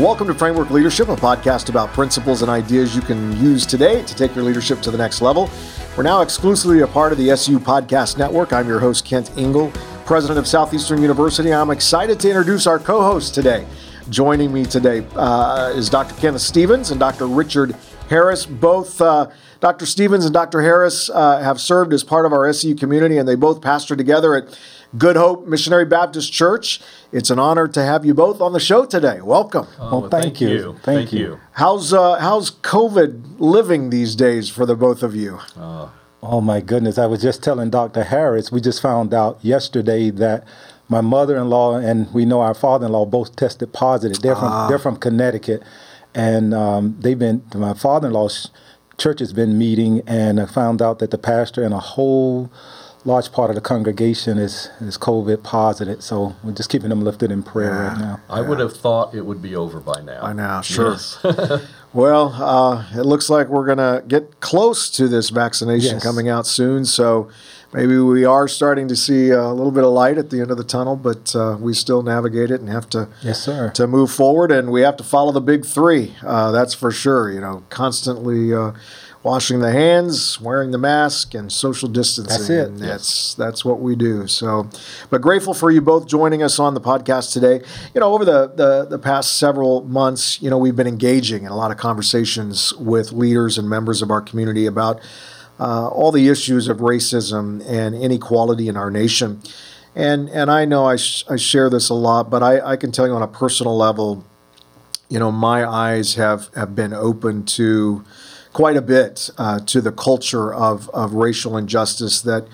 Well, welcome to Framework Leadership, a podcast about principles and ideas you can use today to take your leadership to the next level. We're now exclusively a part of the SU Podcast Network. I'm your host, Kent Ingle, president of Southeastern University. I'm excited to introduce our co host today. Joining me today uh, is Dr. Kenneth Stevens and Dr. Richard Harris. Both uh, Dr. Stevens and Dr. Harris uh, have served as part of our SU community, and they both pastor together at Good Hope Missionary Baptist Church. It's an honor to have you both on the show today. Welcome. Oh, well, thank, thank you. you. Thank, thank you. you. How's uh, how's COVID living these days for the both of you? Uh, oh my goodness! I was just telling Dr. Harris. We just found out yesterday that my mother-in-law and we know our father-in-law both tested positive. They're from ah. they're from Connecticut, and um, they've been my father-in-law's church has been meeting, and I found out that the pastor and a whole large part of the congregation is is COVID positive, so we're just keeping them lifted in prayer yeah, right now. I yeah. would have thought it would be over by now. By now, sure. Yes. well, uh, it looks like we're going to get close to this vaccination yes. coming out soon, so maybe we are starting to see a little bit of light at the end of the tunnel, but uh, we still navigate it and have to yes, sir. to move forward, and we have to follow the big three. Uh, that's for sure. You know, constantly uh, washing the hands, wearing the mask, and social distancing. That's it. And that's that's what we do. So, but grateful for you both joining us on the podcast today. You know, over the, the the past several months, you know, we've been engaging in a lot of conversations with leaders and members of our community about uh, all the issues of racism and inequality in our nation. And and I know I, sh- I share this a lot, but I, I can tell you on a personal level, you know, my eyes have have been open to quite a bit uh, to the culture of, of racial injustice that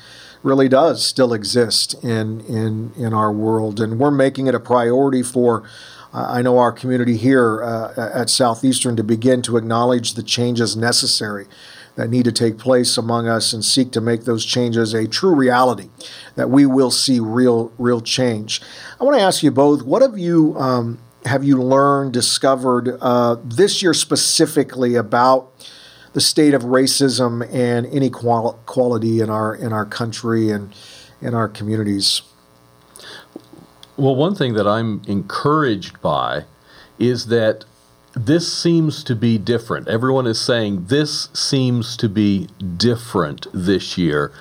really does still exist in, in, in our world. And we're making it a priority for, uh, I know, our community here uh, at Southeastern to begin to acknowledge the changes necessary that need to take place among us and seek to make those changes a true reality, that we will see real, real change. I want to ask you both, what have you um, have you learned, discovered uh, this year specifically about the state of racism and inequality in our in our country and in our communities. Well, one thing that I'm encouraged by is that this seems to be different. Everyone is saying this seems to be different this year.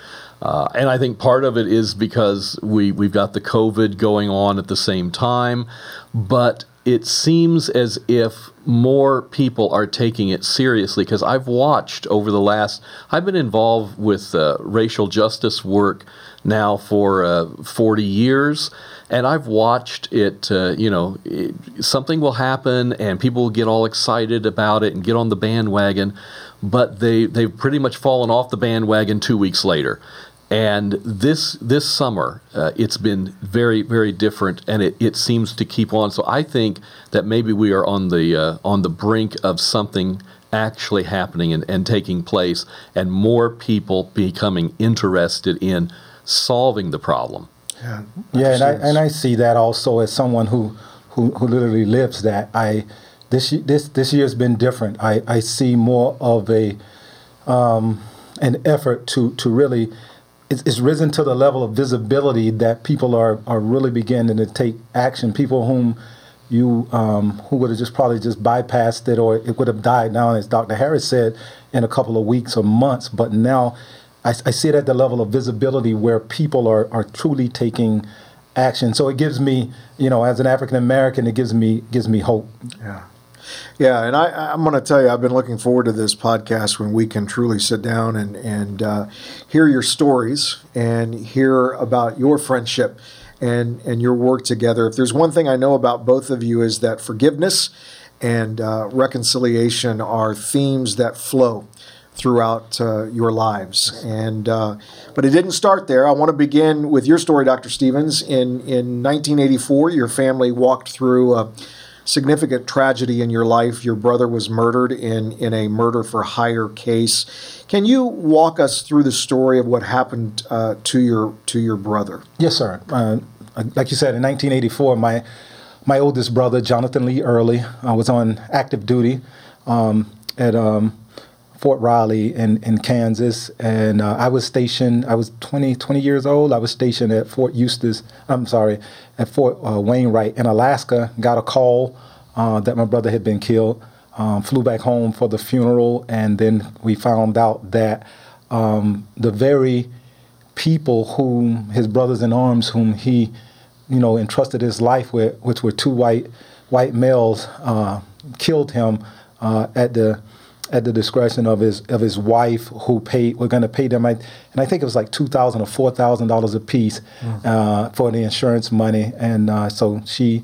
Uh, and I think part of it is because we, we've got the COVID going on at the same time. But it seems as if more people are taking it seriously because I've watched over the last, I've been involved with uh, racial justice work now for uh, 40 years. And I've watched it, uh, you know, it, something will happen and people will get all excited about it and get on the bandwagon, but they, they've pretty much fallen off the bandwagon two weeks later. And this this summer, uh, it's been very very different, and it, it seems to keep on. So I think that maybe we are on the uh, on the brink of something actually happening and, and taking place, and more people becoming interested in solving the problem. Yeah, yeah, and I and I see that also as someone who who, who literally lives that. I this this this year's been different. I, I see more of a um, an effort to to really it's, it's risen to the level of visibility that people are are really beginning to take action. People whom you um, who would have just probably just bypassed it or it would have died down, as Dr. Harris said, in a couple of weeks or months. But now I, I see it at the level of visibility where people are, are truly taking action. So it gives me, you know, as an African American, it gives me gives me hope. Yeah. Yeah, and I, am going to tell you, I've been looking forward to this podcast when we can truly sit down and and uh, hear your stories and hear about your friendship and and your work together. If there's one thing I know about both of you is that forgiveness and uh, reconciliation are themes that flow throughout uh, your lives. And uh, but it didn't start there. I want to begin with your story, Dr. Stevens. In in 1984, your family walked through significant tragedy in your life. Your brother was murdered in in a murder for hire case. Can you walk us through the story of what happened uh, to your to your brother? Yes, sir. Uh, like you said, in 1984, my my oldest brother, Jonathan Lee Early, uh, was on active duty um, at um, Fort Riley in, in Kansas. And uh, I was stationed, I was 20, 20 years old. I was stationed at Fort Eustis, I'm sorry, at Fort uh, Wainwright in Alaska. Got a call uh, that my brother had been killed. Um, flew back home for the funeral, and then we found out that um, the very people whom his brothers in arms, whom he, you know, entrusted his life with, which were two white white males, uh, killed him uh, at the at the discretion of his of his wife, who paid. We're going to pay them, I, and I think it was like two thousand or four thousand dollars a piece mm. uh, for the insurance money, and uh, so she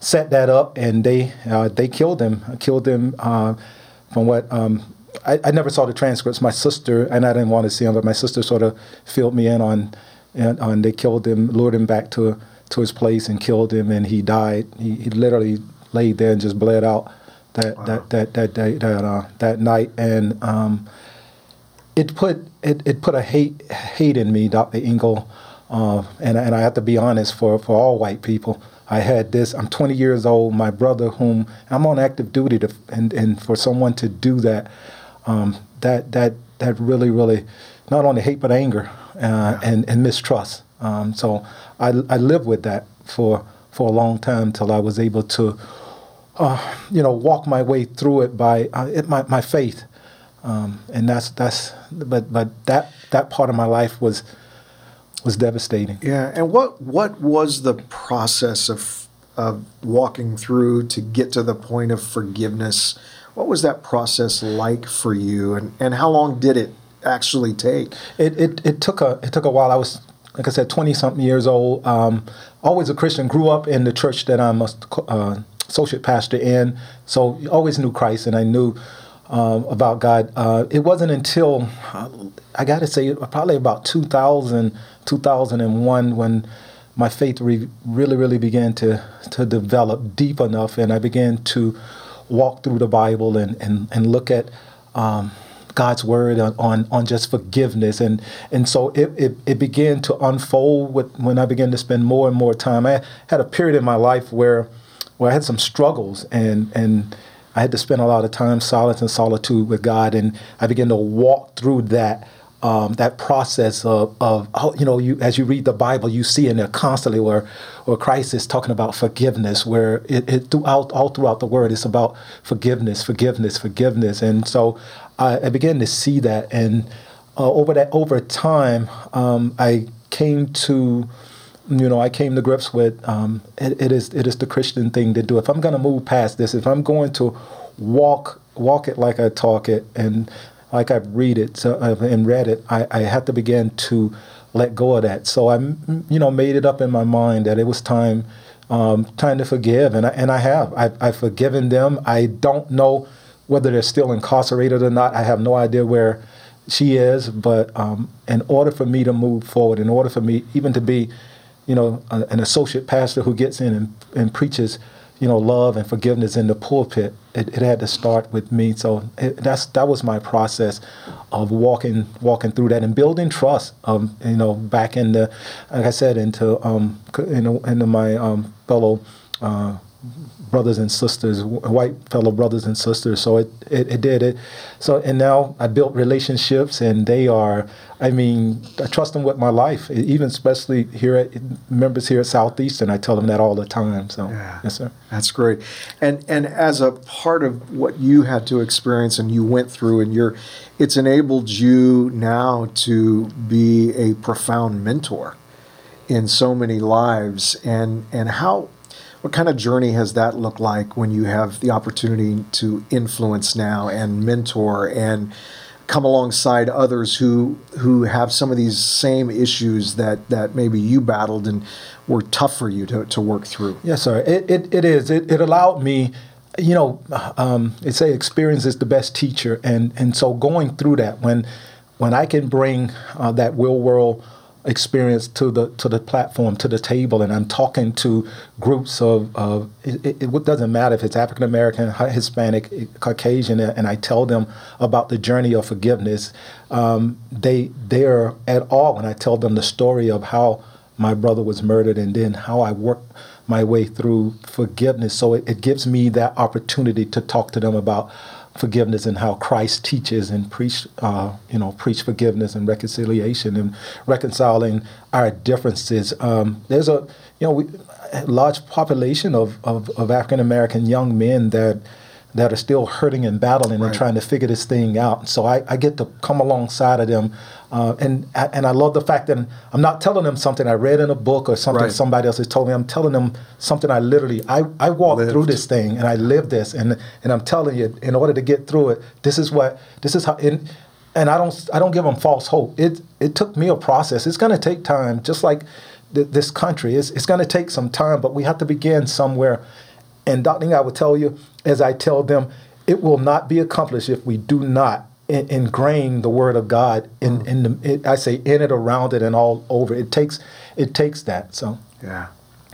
set that up, and they uh, they killed him. Killed him uh, from what. Um, I, I, never saw the transcripts. My sister and I didn't want to see him, but my sister sort of filled me in on, on they killed him, lured him back to to his place and killed him, and he died. He, he literally laid there and just bled out that wow. that that that that that, uh, that night, and um, it put it, it put a hate hate in me, Dr. Ingle, uh, and and I have to be honest for for all white people. I had this. I'm 20 years old. My brother, whom I'm on active duty, to, and and for someone to do that, um, that that that really really, not only hate but anger uh, yeah. and and mistrust. Um, so I I lived with that for for a long time till I was able to uh, you know, walk my way through it by uh, it, my, my faith. Um, and that's that's but but that that part of my life was was devastating. Yeah, and what what was the process of of walking through to get to the point of forgiveness? What was that process like for you, and and how long did it actually take? It it, it took a it took a while. I was like I said, twenty something years old. Um, always a Christian. Grew up in the church that I'm a uh, associate pastor in, so always knew Christ and I knew um, about God. Uh, it wasn't until I got to say probably about 2000, 2001 when my faith re- really, really began to to develop deep enough, and I began to walk through the Bible and and, and look at. Um, God's word on, on, on, just forgiveness. And, and so it, it, it began to unfold with, when I began to spend more and more time. I had a period in my life where where I had some struggles and and I had to spend a lot of time silence and solitude with God, and I began to walk through that. Um, that process of, of oh, you know, you as you read the Bible, you see in there constantly where, where Christ is talking about forgiveness, where it, it throughout all throughout the Word, it's about forgiveness, forgiveness, forgiveness, and so I, I began to see that, and uh, over that over time, um, I came to you know, I came to grips with um, it, it is it is the Christian thing to do. If I'm going to move past this, if I'm going to walk walk it like I talk it, and like I read it so, uh, and read it, I, I had to begin to let go of that. So I, you know, made it up in my mind that it was time um, time to forgive, and I, and I have. I've, I've forgiven them. I don't know whether they're still incarcerated or not. I have no idea where she is, but um, in order for me to move forward, in order for me even to be you know, a, an associate pastor who gets in and, and preaches, you know, love and forgiveness in the pulpit. It, it had to start with me. So it, that's that was my process of walking walking through that and building trust. Um, you know, back in the, like I said, into um, you know, into my um, fellow. Uh, brothers and sisters, white fellow brothers and sisters. So it, it, it, did it. So and now I built relationships, and they are. I mean, I trust them with my life. Even especially here at members here at Southeastern, I tell them that all the time. So yeah, yes, sir. That's great. And and as a part of what you had to experience and you went through, and you're, it's enabled you now to be a profound mentor in so many lives and and how what kind of journey has that looked like when you have the opportunity to influence now and mentor and come alongside others who who have some of these same issues that that maybe you battled and were tough for you to, to work through? Yes, sir. It, it, it is. It, it allowed me you know, um, they say experience is the best teacher, and and so going through that when when I can bring uh, that real world experience to the to the platform to the table and I'm talking to groups of, of it, it, doesn't matter if it's African American Hispanic Caucasian and I tell them about the journey of forgiveness um, they they're at all when I tell them the story of how my brother was murdered and then how I worked my way through forgiveness. So it, it gives me that opportunity to talk to them about forgiveness and how Christ teaches and preach, uh, you know, preach forgiveness and reconciliation and reconciling our differences. Um, there's a, you know, we, large population of, of, of African American young men that that are still hurting and battling right. and trying to figure this thing out. So I, I get to come alongside of them, uh, and and I love the fact that I'm not telling them something I read in a book or something right. somebody else has told me. I'm telling them something I literally I, I walked Lived. through this thing and I lived this, and and I'm telling you, in order to get through it, this is what this is how. And, and I don't I don't give them false hope. It it took me a process. It's going to take time, just like th- this country. It's, it's going to take some time, but we have to begin somewhere. And Dr. I will tell you, as I tell them, it will not be accomplished if we do not in, ingrain the Word of God in, mm. in the, it, I say in it, around it, and all over. It takes it takes that. So yeah,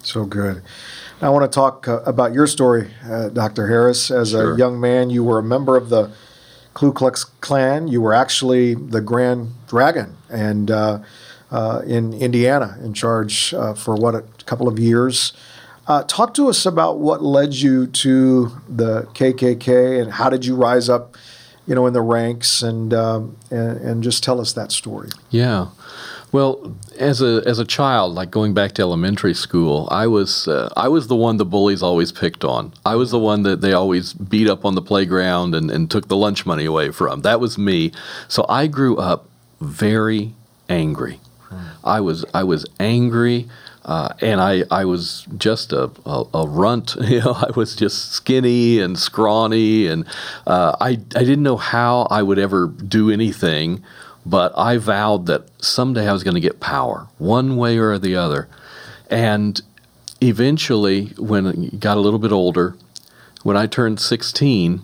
so good. I want to talk uh, about your story, uh, Dr. Harris. As sure. a young man, you were a member of the Ku Klux Klan. You were actually the Grand Dragon, and uh, uh, in Indiana, in charge uh, for what a couple of years. Uh, talk to us about what led you to the KKK and how did you rise up, you know, in the ranks, and um, and, and just tell us that story. Yeah. Well, as a as a child, like going back to elementary school, I was uh, I was the one the bullies always picked on. I was the one that they always beat up on the playground and, and took the lunch money away from. That was me. So I grew up very angry. I was I was angry. Uh, and I, I was just a, a, a, runt. You know, I was just skinny and scrawny, and uh, I, I didn't know how I would ever do anything, but I vowed that someday I was going to get power, one way or the other. And eventually, when I got a little bit older, when I turned 16,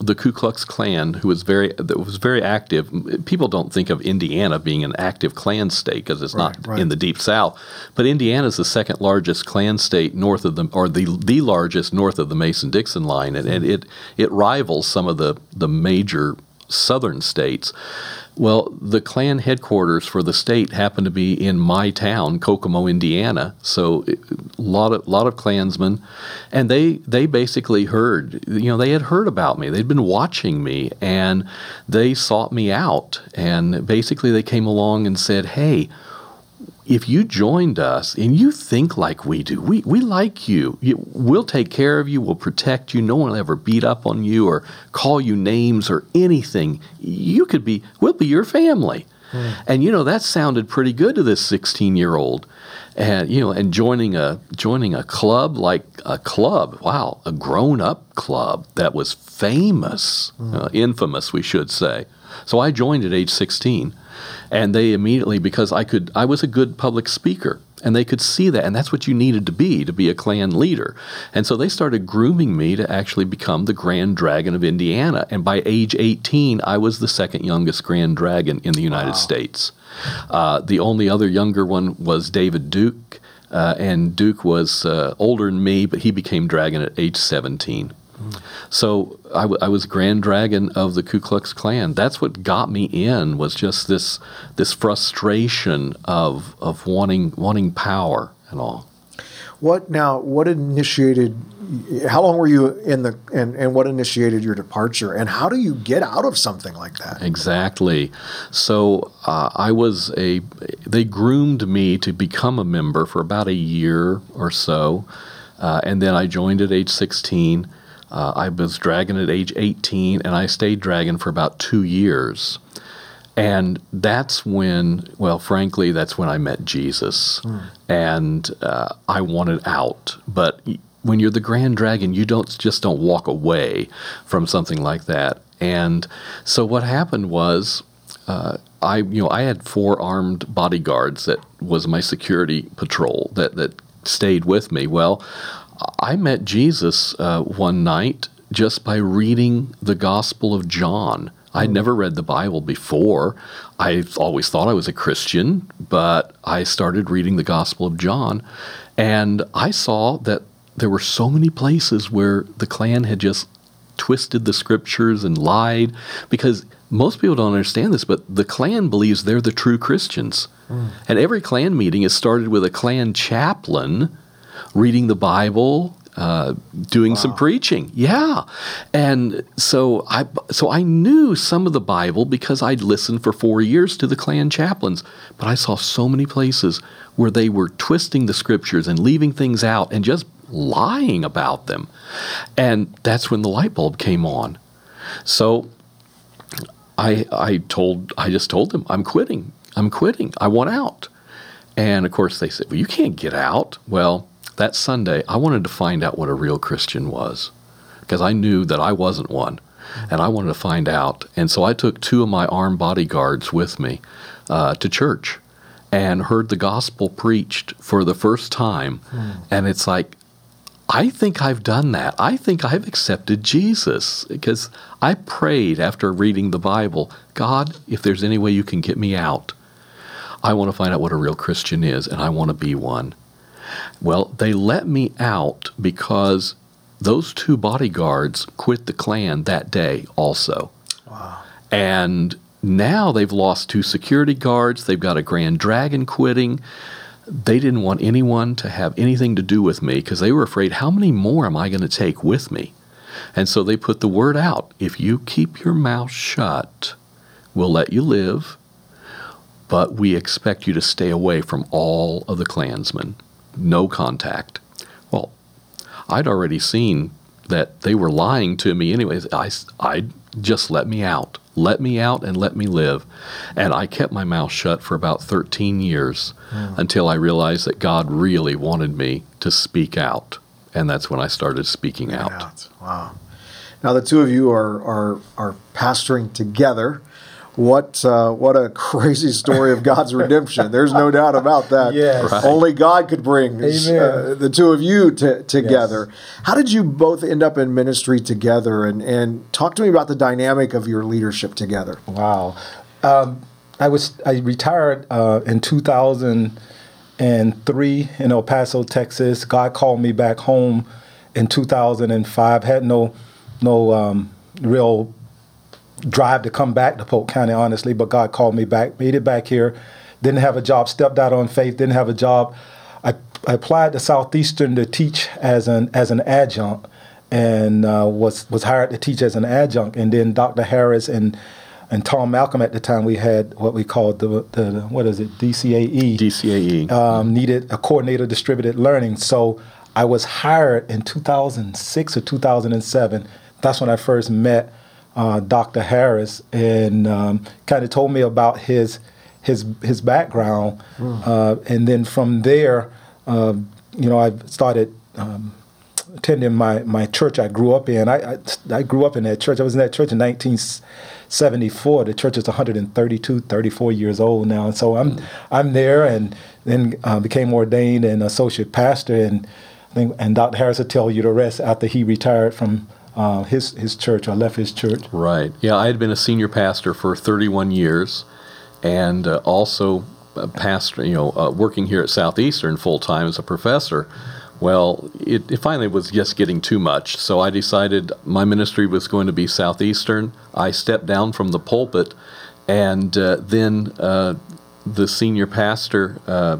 the Ku Klux Klan, who was very that was very active. People don't think of Indiana being an active Klan state because it's right, not right. in the deep South, but Indiana is the second largest Klan state north of the or the the largest north of the Mason Dixon line, and, and it it rivals some of the the major southern states. Well, the Klan headquarters for the state happened to be in my town, Kokomo, Indiana. So a lot of lot of Klansmen, and they they basically heard, you know, they had heard about me. They'd been watching me, and they sought me out. And basically, they came along and said, "Hey, if you joined us and you think like we do, we, we like you. you. We'll take care of you. We'll protect you. No one will ever beat up on you or call you names or anything. You could be, we'll be your family. Hmm. And you know that sounded pretty good to this 16 year old, and you know, and joining a joining a club like a club, wow, a grown up club that was famous, hmm. uh, infamous, we should say. So I joined at age 16 and they immediately because I could I was a good public speaker and they could see that and that's what you needed to be to be a Klan leader. And so they started grooming me to actually become the Grand Dragon of Indiana and by age 18 I was the second youngest Grand Dragon in the United wow. States. Uh, the only other younger one was David Duke. Uh, and Duke was uh, older than me, but he became dragon at age 17. So I, w- I was Grand Dragon of the Ku Klux Klan. That's what got me in was just this this frustration of of wanting wanting power and all. What now? What initiated? How long were you in the and and what initiated your departure? And how do you get out of something like that? Exactly. So uh, I was a. They groomed me to become a member for about a year or so, uh, and then I joined at age sixteen. Uh, I was dragon at age 18, and I stayed dragon for about two years. And that's when, well, frankly, that's when I met Jesus. Mm. And uh, I wanted out. But when you're the Grand Dragon, you don't just don't walk away from something like that. And so what happened was, uh, I you know I had four armed bodyguards that was my security patrol that that stayed with me. Well, I met Jesus uh, one night just by reading the Gospel of John. I'd hmm. never read the Bible before. I always thought I was a Christian, but I started reading the Gospel of John, and I saw that there were so many places where the Klan had just twisted the scriptures and lied because most people don't understand this, but the Klan believes they're the true Christians. Mm. And every Klan meeting is started with a Klan chaplain reading the Bible uh, doing wow. some preaching. Yeah, and so I so I knew some of the Bible because I'd listened for four years to the Klan chaplains, but I saw so many places where they were twisting the scriptures and leaving things out and just lying about them, and that's when the light bulb came on. So I I told I just told them I'm quitting. I'm quitting. I want out. And of course they said, "Well, you can't get out." Well, that Sunday I wanted to find out what a real Christian was because I knew that I wasn't one. And I wanted to find out. And so I took two of my armed bodyguards with me uh, to church and heard the gospel preached for the first time. Mm. And it's like, I think I've done that. I think I've accepted Jesus because I prayed after reading the Bible God, if there's any way you can get me out, I want to find out what a real Christian is and I want to be one. Well, they let me out because those two bodyguards quit the Klan that day also. Wow. And now they've lost two security guards, they've got a Grand Dragon quitting they didn't want anyone to have anything to do with me because they were afraid, how many more am I going to take with me? And so they put the word out if you keep your mouth shut, we'll let you live, but we expect you to stay away from all of the Klansmen. No contact. Well, I'd already seen that they were lying to me anyways. I, I just let me out. Let me out and let me live. And I kept my mouth shut for about 13 years mm. until I realized that God really wanted me to speak out. And that's when I started speaking out. out. Wow. Now, the two of you are, are, are pastoring together what uh, what a crazy story of God's redemption. There's no doubt about that. Yes. Right. Only God could bring uh, the two of you t- together. Yes. How did you both end up in ministry together? And, and talk to me about the dynamic of your leadership together. Wow. Um, I was I retired uh, in 2003 in El Paso, Texas. God called me back home in 2005. Had no no um, real drive to come back to Polk County, honestly, but God called me back, made it back here. Didn't have a job, stepped out on faith, didn't have a job. I, I applied to Southeastern to teach as an as an adjunct and uh, was was hired to teach as an adjunct. And then Dr. Harris and and Tom Malcolm at the time we had what we called the, the what is it DCAE DCAE um, needed a coordinator distributed learning. So I was hired in 2006 or 2007. That's when I first met uh, Dr. Harris and um, kind of told me about his his his background, mm. uh, and then from there, uh, you know, I started um, attending my, my church I grew up in. I, I, I grew up in that church. I was in that church in 1974. The church is 132, 34 years old now, and so I'm mm. I'm there, and then uh, became ordained and associate pastor, and and Dr. Harris will tell you the rest after he retired from uh, his his church. I left his church. Right. Yeah, I had been a senior pastor for 31 years, and uh, also a pastor. You know, uh, working here at Southeastern full time as a professor. Well, it, it, finally was just getting too much, so I decided my ministry was going to be Southeastern. I stepped down from the pulpit, and uh, then uh, the senior pastor uh,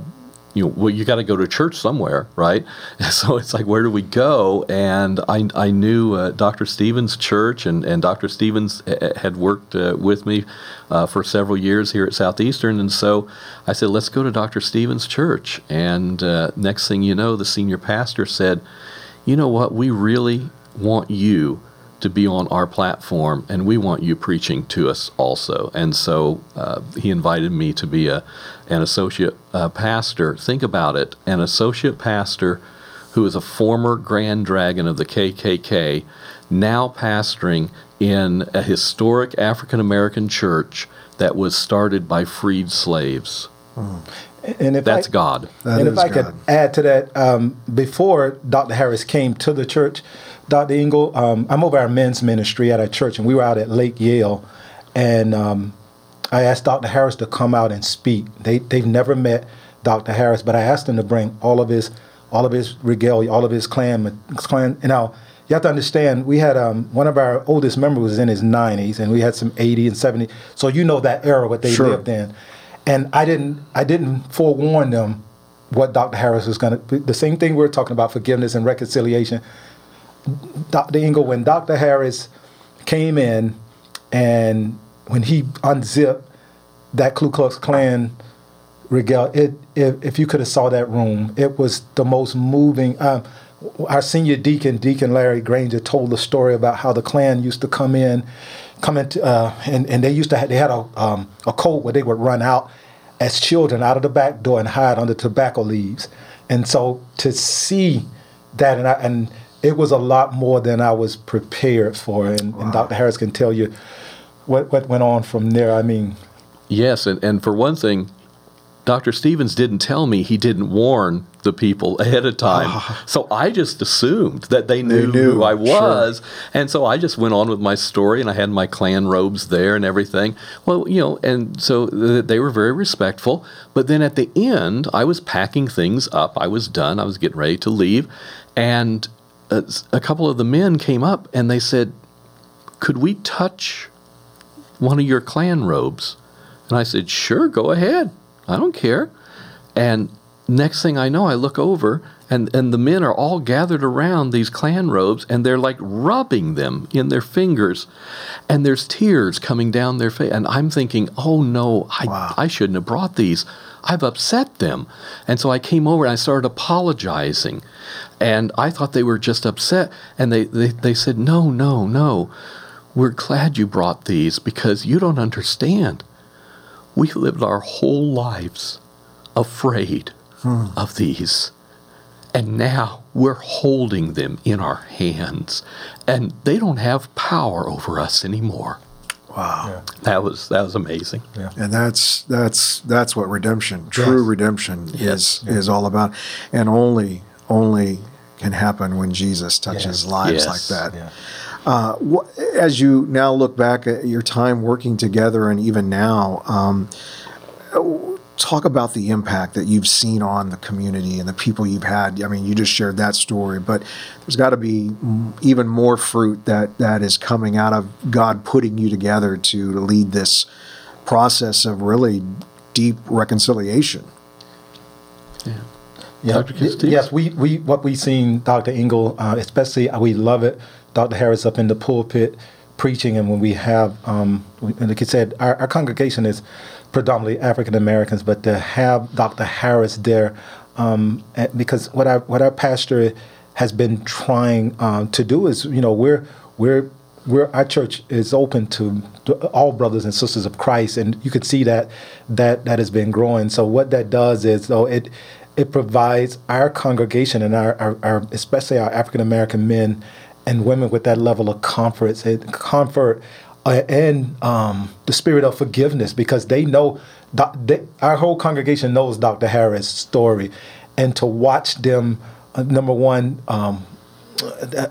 you know, well, you got to go to church somewhere, right? So it's like, where do we go? And I, I knew uh, Dr. Stevens' church, and, and Dr. Stevens had worked uh, with me uh, for several years here at Southeastern. And so I said, let's go to Dr. Stevens' church. And uh, next thing you know, the senior pastor said, you know what? We really want you to be on our platform, and we want you preaching to us also. And so uh, he invited me to be a, an associate uh, pastor. Think about it an associate pastor who is a former Grand Dragon of the KKK, now pastoring in a historic African American church that was started by freed slaves. Hmm. And if That's I, God. That and if I God. could add to that, um, before Dr. Harris came to the church, Dr. Ingle, um, I'm over our men's ministry at our church, and we were out at Lake Yale, and um, I asked Dr. Harris to come out and speak. They they've never met Dr. Harris, but I asked him to bring all of his all of his regalia, all of his Klan Klan. You know, you have to understand, we had um, one of our oldest members was in his 90s, and we had some 80 and 70. So you know that era what they sure. lived in, and I didn't I didn't forewarn them what Dr. Harris was going to, the same thing we are talking about forgiveness and reconciliation. Dr. Ingle, when Dr. Harris came in and when he unzipped that Ku Klux Klan regal, it, if, if you could have saw that room, it was the most moving. Um, our senior deacon, Deacon Larry Granger, told the story about how the Klan used to come in, come into, uh, and, and they used to have, they had a, um, a code where they would run out as children out of the back door and hide under tobacco leaves. And so to see that, and, I, and it was a lot more than I was prepared for. And, wow. and Dr. Harris can tell you what, what went on from there. I mean, yes, and, and for one thing, Dr. Stevens didn't tell me he didn't warn the people ahead of time. Oh. So I just assumed that they knew, they knew who I was. Sure. And so I just went on with my story and I had my Klan robes there and everything. Well, you know, and so they were very respectful. But then at the end, I was packing things up. I was done. I was getting ready to leave. And a, a couple of the men came up and they said, Could we touch one of your Klan robes? And I said, Sure, go ahead. I don't care. And next thing I know, I look over and, and the men are all gathered around these Klan robes and they're like rubbing them in their fingers. And there's tears coming down their face. And I'm thinking, oh no, I, wow. I shouldn't have brought these. I've upset them. And so I came over and I started apologizing. And I thought they were just upset. And they, they, they said, no, no, no. We're glad you brought these because you don't understand we lived our whole lives afraid hmm. of these. And now we're holding them in our hands, and they don't have power over us anymore. Wow, yeah. that was that was amazing. Yeah. And that's that's that's what redemption, true yes. redemption, yes. is is all about, and only only can happen when Jesus touches yes. lives like that. Yeah. Uh, wh- as you now look back at your time working together and even now, um, talk about the impact that you've seen on the community and the people you've had. I mean, you just shared that story, but there's got to be even more fruit that, that is coming out of God putting you together to lead this process of really deep reconciliation. Yeah. Yeah. Yes, we, we what we've seen, Dr. Ingle, uh, especially uh, we love it Dr. Harris up in the pulpit preaching, and when we have, um, and like I said, our, our congregation is predominantly African Americans, but to have Dr. Harris there, um, because what our what our pastor has been trying um, to do is, you know, we're we're we're, our church is open to, to, all brothers and sisters of Christ, and you can see that that that has been growing. So what that does is, though, it it provides our congregation and our, our, our especially our African American men and women with that level of comfort, comfort, uh, and um, the spirit of forgiveness, because they know they, our whole congregation knows Dr. Harris' story, and to watch them, uh, number one, um,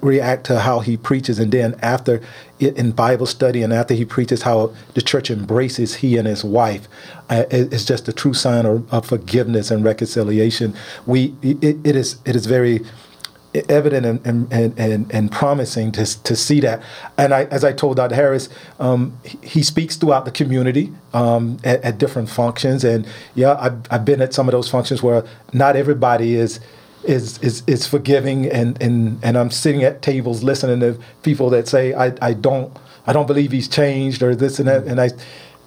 react to how he preaches, and then after it, in Bible study, and after he preaches, how the church embraces he and his wife, uh, it's just a true sign of, of forgiveness and reconciliation. We it, it is it is very evident and, and, and, and, promising to, to see that. And I, as I told Dr. Harris, um, he speaks throughout the community um, at, at, different functions. And yeah, I've, I've been at some of those functions where not everybody is is is, is forgiving, and, and, and I'm sitting at tables listening to people that say, I, I don't I don't believe he's changed or this and that. And I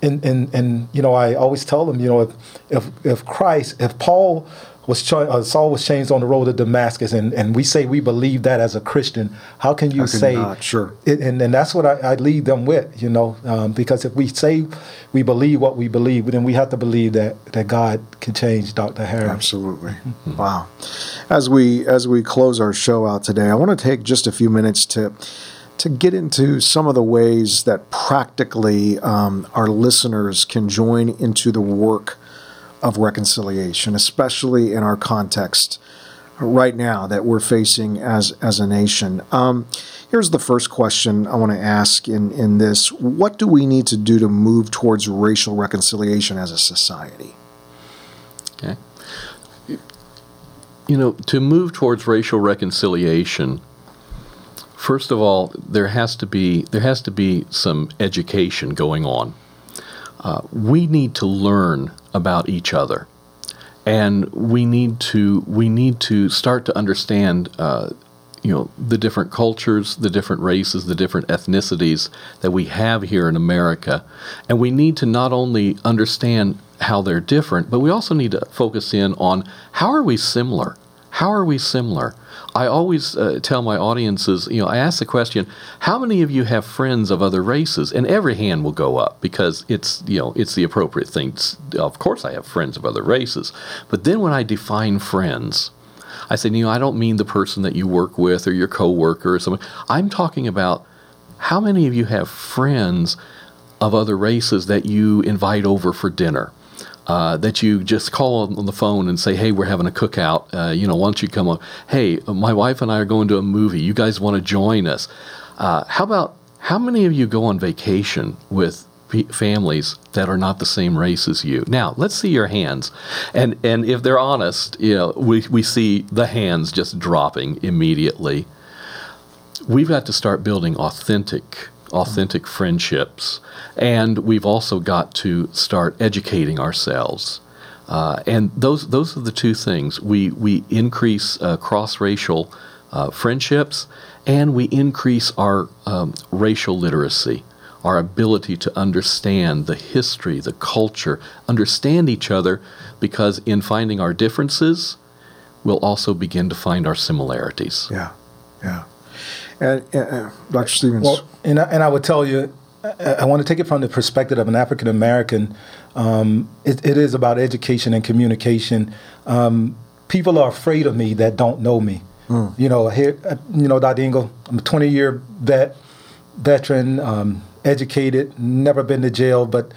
and, and, and you know, I always tell them, you know, if, if, if Christ, if Paul was ch- uh, Saul was changed on the road to Damascus, and, and we say we believe that as a Christian. How can you say? Not? Sure. It, and and that's what I, I lead them with, you know, um, because if we say we believe what we believe, then we have to believe that that God can change Dr. Harris. Absolutely. Mm-hmm. Wow. As we as we close our show out today, I want to take just a few minutes to to get into some of the ways that practically um, our listeners can join into the work of reconciliation, especially in our context right now that we're facing as as a nation. Um, here's the first question I want to ask in in this: What do we need to do to move towards racial reconciliation as a society? Okay. You know, to move towards racial reconciliation, first of all, there has to be there has to be some education going on. Uh, we need to learn about each other. and we need to we need to start to understand. Uh, you know the different cultures, the different races, the different ethnicities that we have here in America, and we need to not only understand how they're different, but we also need to focus in on how are we similar. How are we similar? I always uh, tell my audiences, you know, I ask the question, how many of you have friends of other races? And every hand will go up because it's, you know, it's the appropriate thing. Of course, I have friends of other races. But then when I define friends, I say, you know, I don't mean the person that you work with or your coworker or something. I'm talking about how many of you have friends of other races that you invite over for dinner? Uh, that you just call on the phone and say, "Hey, we're having a cookout. Uh, you know, why don't you come up? Hey, my wife and I are going to a movie. You guys want to join us? Uh, how about how many of you go on vacation with families that are not the same race as you? Now, let's see your hands, and and if they're honest, you know, we we see the hands just dropping immediately. We've got to start building authentic authentic friendships. And we've also got to start educating ourselves. Uh, and those those are the two things. We we increase uh, cross racial uh, friendships, and we increase our um, racial literacy, our ability to understand the history, the culture, understand each other, because in finding our differences, we'll also begin to find our similarities. Yeah, yeah. And, uh, Dr. Stevens. Well, and I, and I would tell you, I, I want to take it from the perspective of an African American. Um, it, it is about education and communication. Um, people are afraid of me that don't know me. Mm. You know, here, uh, you know, Dr. Ingle, I'm a 20 year vet, veteran, um, educated, never been to jail, but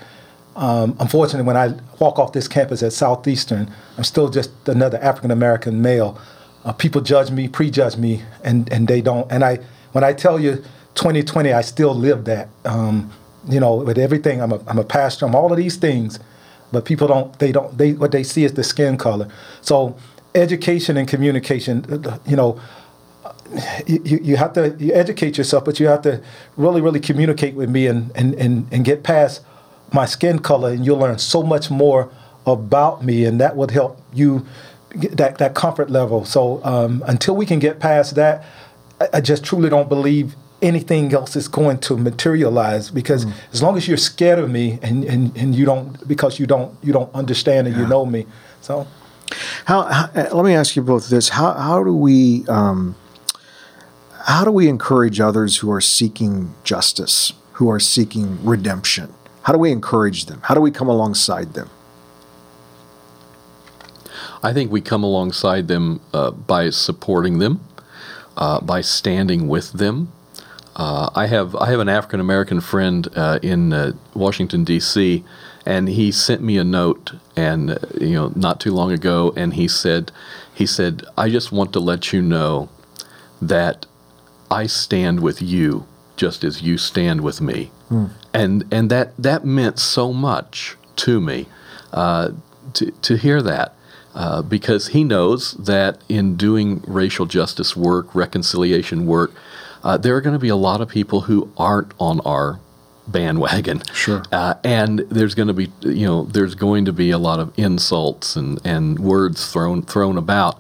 um, unfortunately, when I walk off this campus at Southeastern, I'm still just another African American male uh, people judge me, prejudge me, and and they don't. And I, when I tell you 2020, I still live that. Um, you know, with everything, I'm a I'm a pastor. I'm all of these things, but people don't. They don't. They what they see is the skin color. So education and communication. Uh, you know. You, you have to you educate yourself, but you have to really, really communicate with me and, and, and, and get past my skin color, and you'll learn so much more about me, and that would help you that that comfort level. So um, until we can get past that, I, I, just truly don't believe anything else is going to materialize because mm. as long as you're scared of me and, and, and you don't because you don't you don't understand and yeah. you know me so how, how, uh, let me ask you both this how how do we um, how do we encourage others who are seeking justice who are seeking redemption how do we encourage them how do we come alongside them I think we come alongside them uh, by supporting them, uh, by standing with them. Uh, I have I have an African American friend uh, in uh, Washington D.C. and he sent me a note and uh, you know not too long ago and he said he said I just want to let you know that I stand with you just as you stand with me, hmm. and and that that meant so much to me to to hear that. Uh, because he knows that in doing racial justice work, reconciliation work, uh, there are going to be a lot of people who aren't on our bandwagon. Sure. Uh, and there's going to be, you know, there's going to be a lot of insults and, and words thrown thrown about,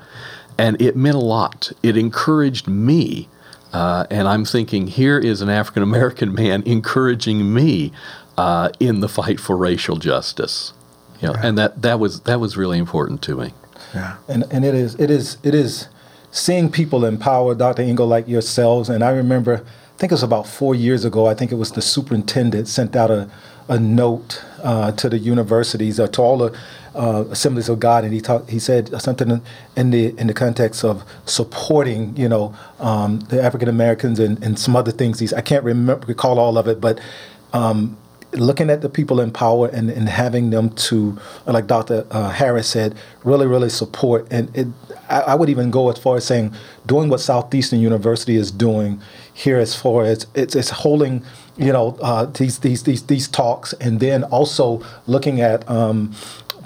and it meant a lot. It encouraged me, uh, and I'm thinking, here is an African American man encouraging me uh, in the fight for racial justice. You know, and that, that was that was really important to me. Yeah. And and it is it is it is seeing people empower Dr. Ingle like yourselves. And I remember, I think it was about four years ago. I think it was the superintendent sent out a a note uh, to the universities or to all the uh, assemblies of God, and he talked. He said something in the in the context of supporting, you know, um, the African Americans and, and some other things. He's, I can't remember recall all of it, but um, looking at the people in power and, and having them to, like Dr. Uh, Harris said, really, really support. And it, I, I, would even go as far as saying doing what Southeastern University is doing here, as far as it's, it's holding, you know, uh, these, these these these talks, and then also looking at um,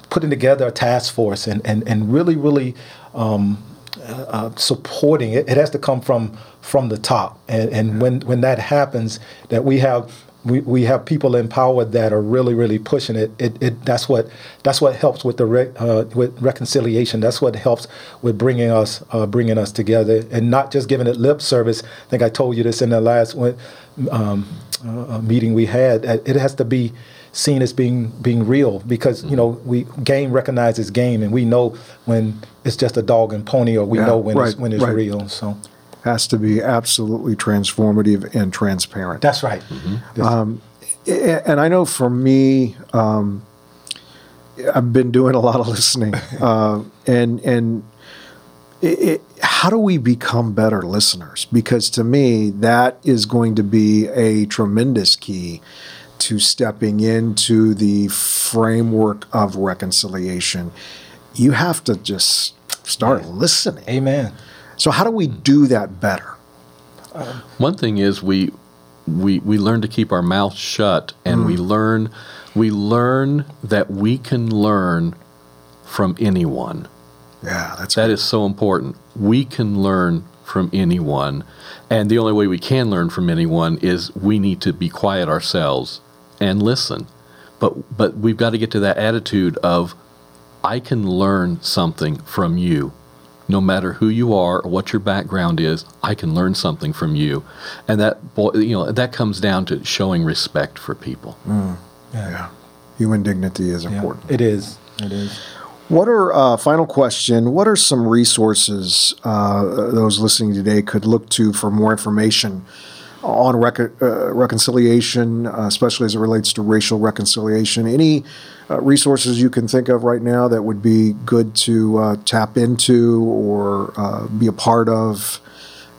putting together a task force and and and really, really. Um, uh, supporting it, it has to come from from the top, and, and when when that happens, that we have we, we have people in power that are really really pushing it. It, it that's what that's what helps with the re, uh, with reconciliation. That's what helps with bringing us uh, bringing us together and not just giving it lip service. I think I told you this in the last one, um, uh, meeting we had. It has to be seen as being being real because you know we game recognizes game and we know when it's just a dog and pony or we yeah, know when right, it's when it's right. real. So has to be absolutely transformative and transparent. That's right. Mm-hmm. Um, and I know for me, um, I've been doing a lot of listening, uh, and and it, it, how do we become better listeners? Because to me, that is going to be a tremendous key to stepping into the framework of reconciliation. You have to just start listening. Amen. So how do we do that better? One thing is we we we learn to keep our mouth shut and mm. we learn we learn that we can learn from anyone. Yeah, that's that is so important. We can learn from anyone, and the only way we can learn from anyone is we need to be quiet ourselves and listen. But but we've got to get to that attitude of I can learn something from you no matter who you are or what your background is, I can learn something from you, and that you know that comes down to showing respect for people. Mm. Yeah. yeah. human dignity is important. Yeah, it is. It is. What are uh, final question? What are some resources uh, those listening today could look to for more information on rec- uh, reconciliation, uh, especially as it relates to racial reconciliation? Any uh, resources you can think of right now that would be good to uh, tap into or uh, be a part of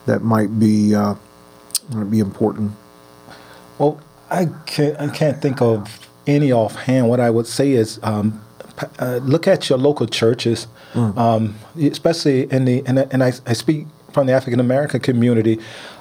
that might be uh, might be important? Well, I can't I can't think of any offhand. What I would say is um, uh, look at your local churches, mm. um, especially in the and, and I, I speak from the African American community.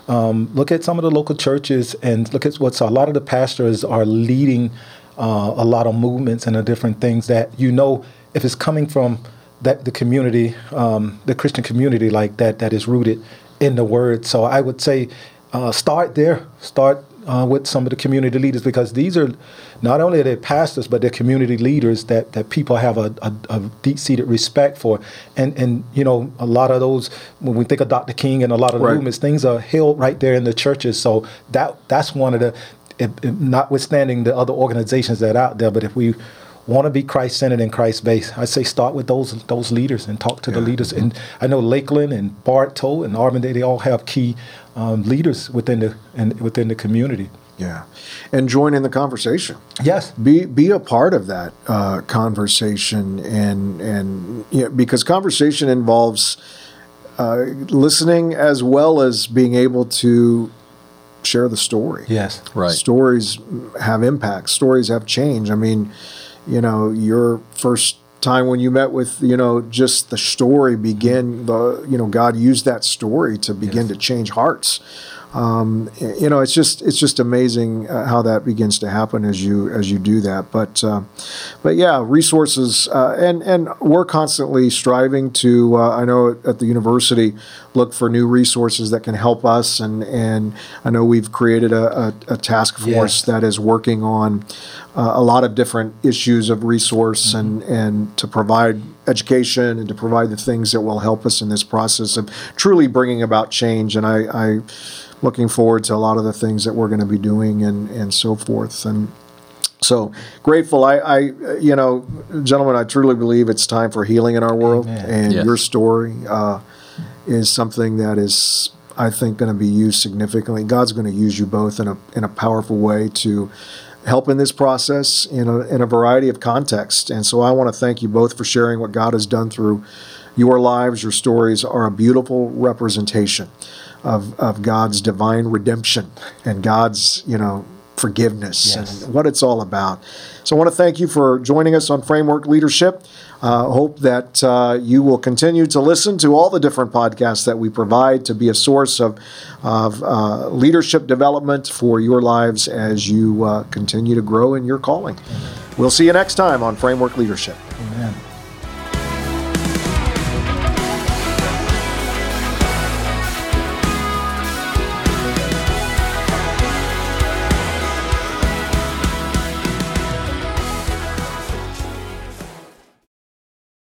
Um, look at some of the local churches and look at what's a lot of the pastors are leading uh, a lot of movements and the different things that you know if it's coming from that the community, um, the Christian community like that, that is rooted in the Word. So I would say uh, start there. Start uh, with some of the community leaders because these are not only are they pastors but they're community leaders that, that people have a, a, a deep-seated respect for and and you know a lot of those when we think of Dr. King and a lot of the right. movements things are held right there in the churches so that that's one of the if, if notwithstanding the other organizations that are out there, but if we want to be Christ centered and Christ based, I say start with those those leaders and talk to yeah. the leaders. And I know Lakeland and Bartow and Auburndale, they all have key um, leaders within the and within the community. Yeah, and join in the conversation. Yes, be be a part of that uh, conversation, and and you know, because conversation involves uh, listening as well as being able to share the story. Yes, right. Stories have impact. Stories have change. I mean, you know, your first time when you met with, you know, just the story begin the, you know, God used that story to begin yes. to change hearts. Um, you know, it's just it's just amazing uh, how that begins to happen as you as you do that. But uh, but yeah, resources uh, and and we're constantly striving to. Uh, I know at the university look for new resources that can help us, and and I know we've created a, a, a task force yes. that is working on uh, a lot of different issues of resource mm-hmm. and and to provide education and to provide the things that will help us in this process of truly bringing about change. And I, I looking forward to a lot of the things that we're going to be doing and, and so forth. And so grateful. I, I, you know, gentlemen, I truly believe it's time for healing in our world. Amen. And yes. your story uh, is something that is, I think, going to be used significantly. God's going to use you both in a, in a powerful way to help in this process in a, in a variety of contexts. And so I want to thank you both for sharing what God has done through your lives. Your stories are a beautiful representation of, of God's divine redemption and God's, you know, forgiveness yes. and what it's all about. So I want to thank you for joining us on Framework Leadership. Uh, hope that uh, you will continue to listen to all the different podcasts that we provide to be a source of, of uh, leadership development for your lives as you uh, continue to grow in your calling. Amen. We'll see you next time on Framework Leadership. Amen.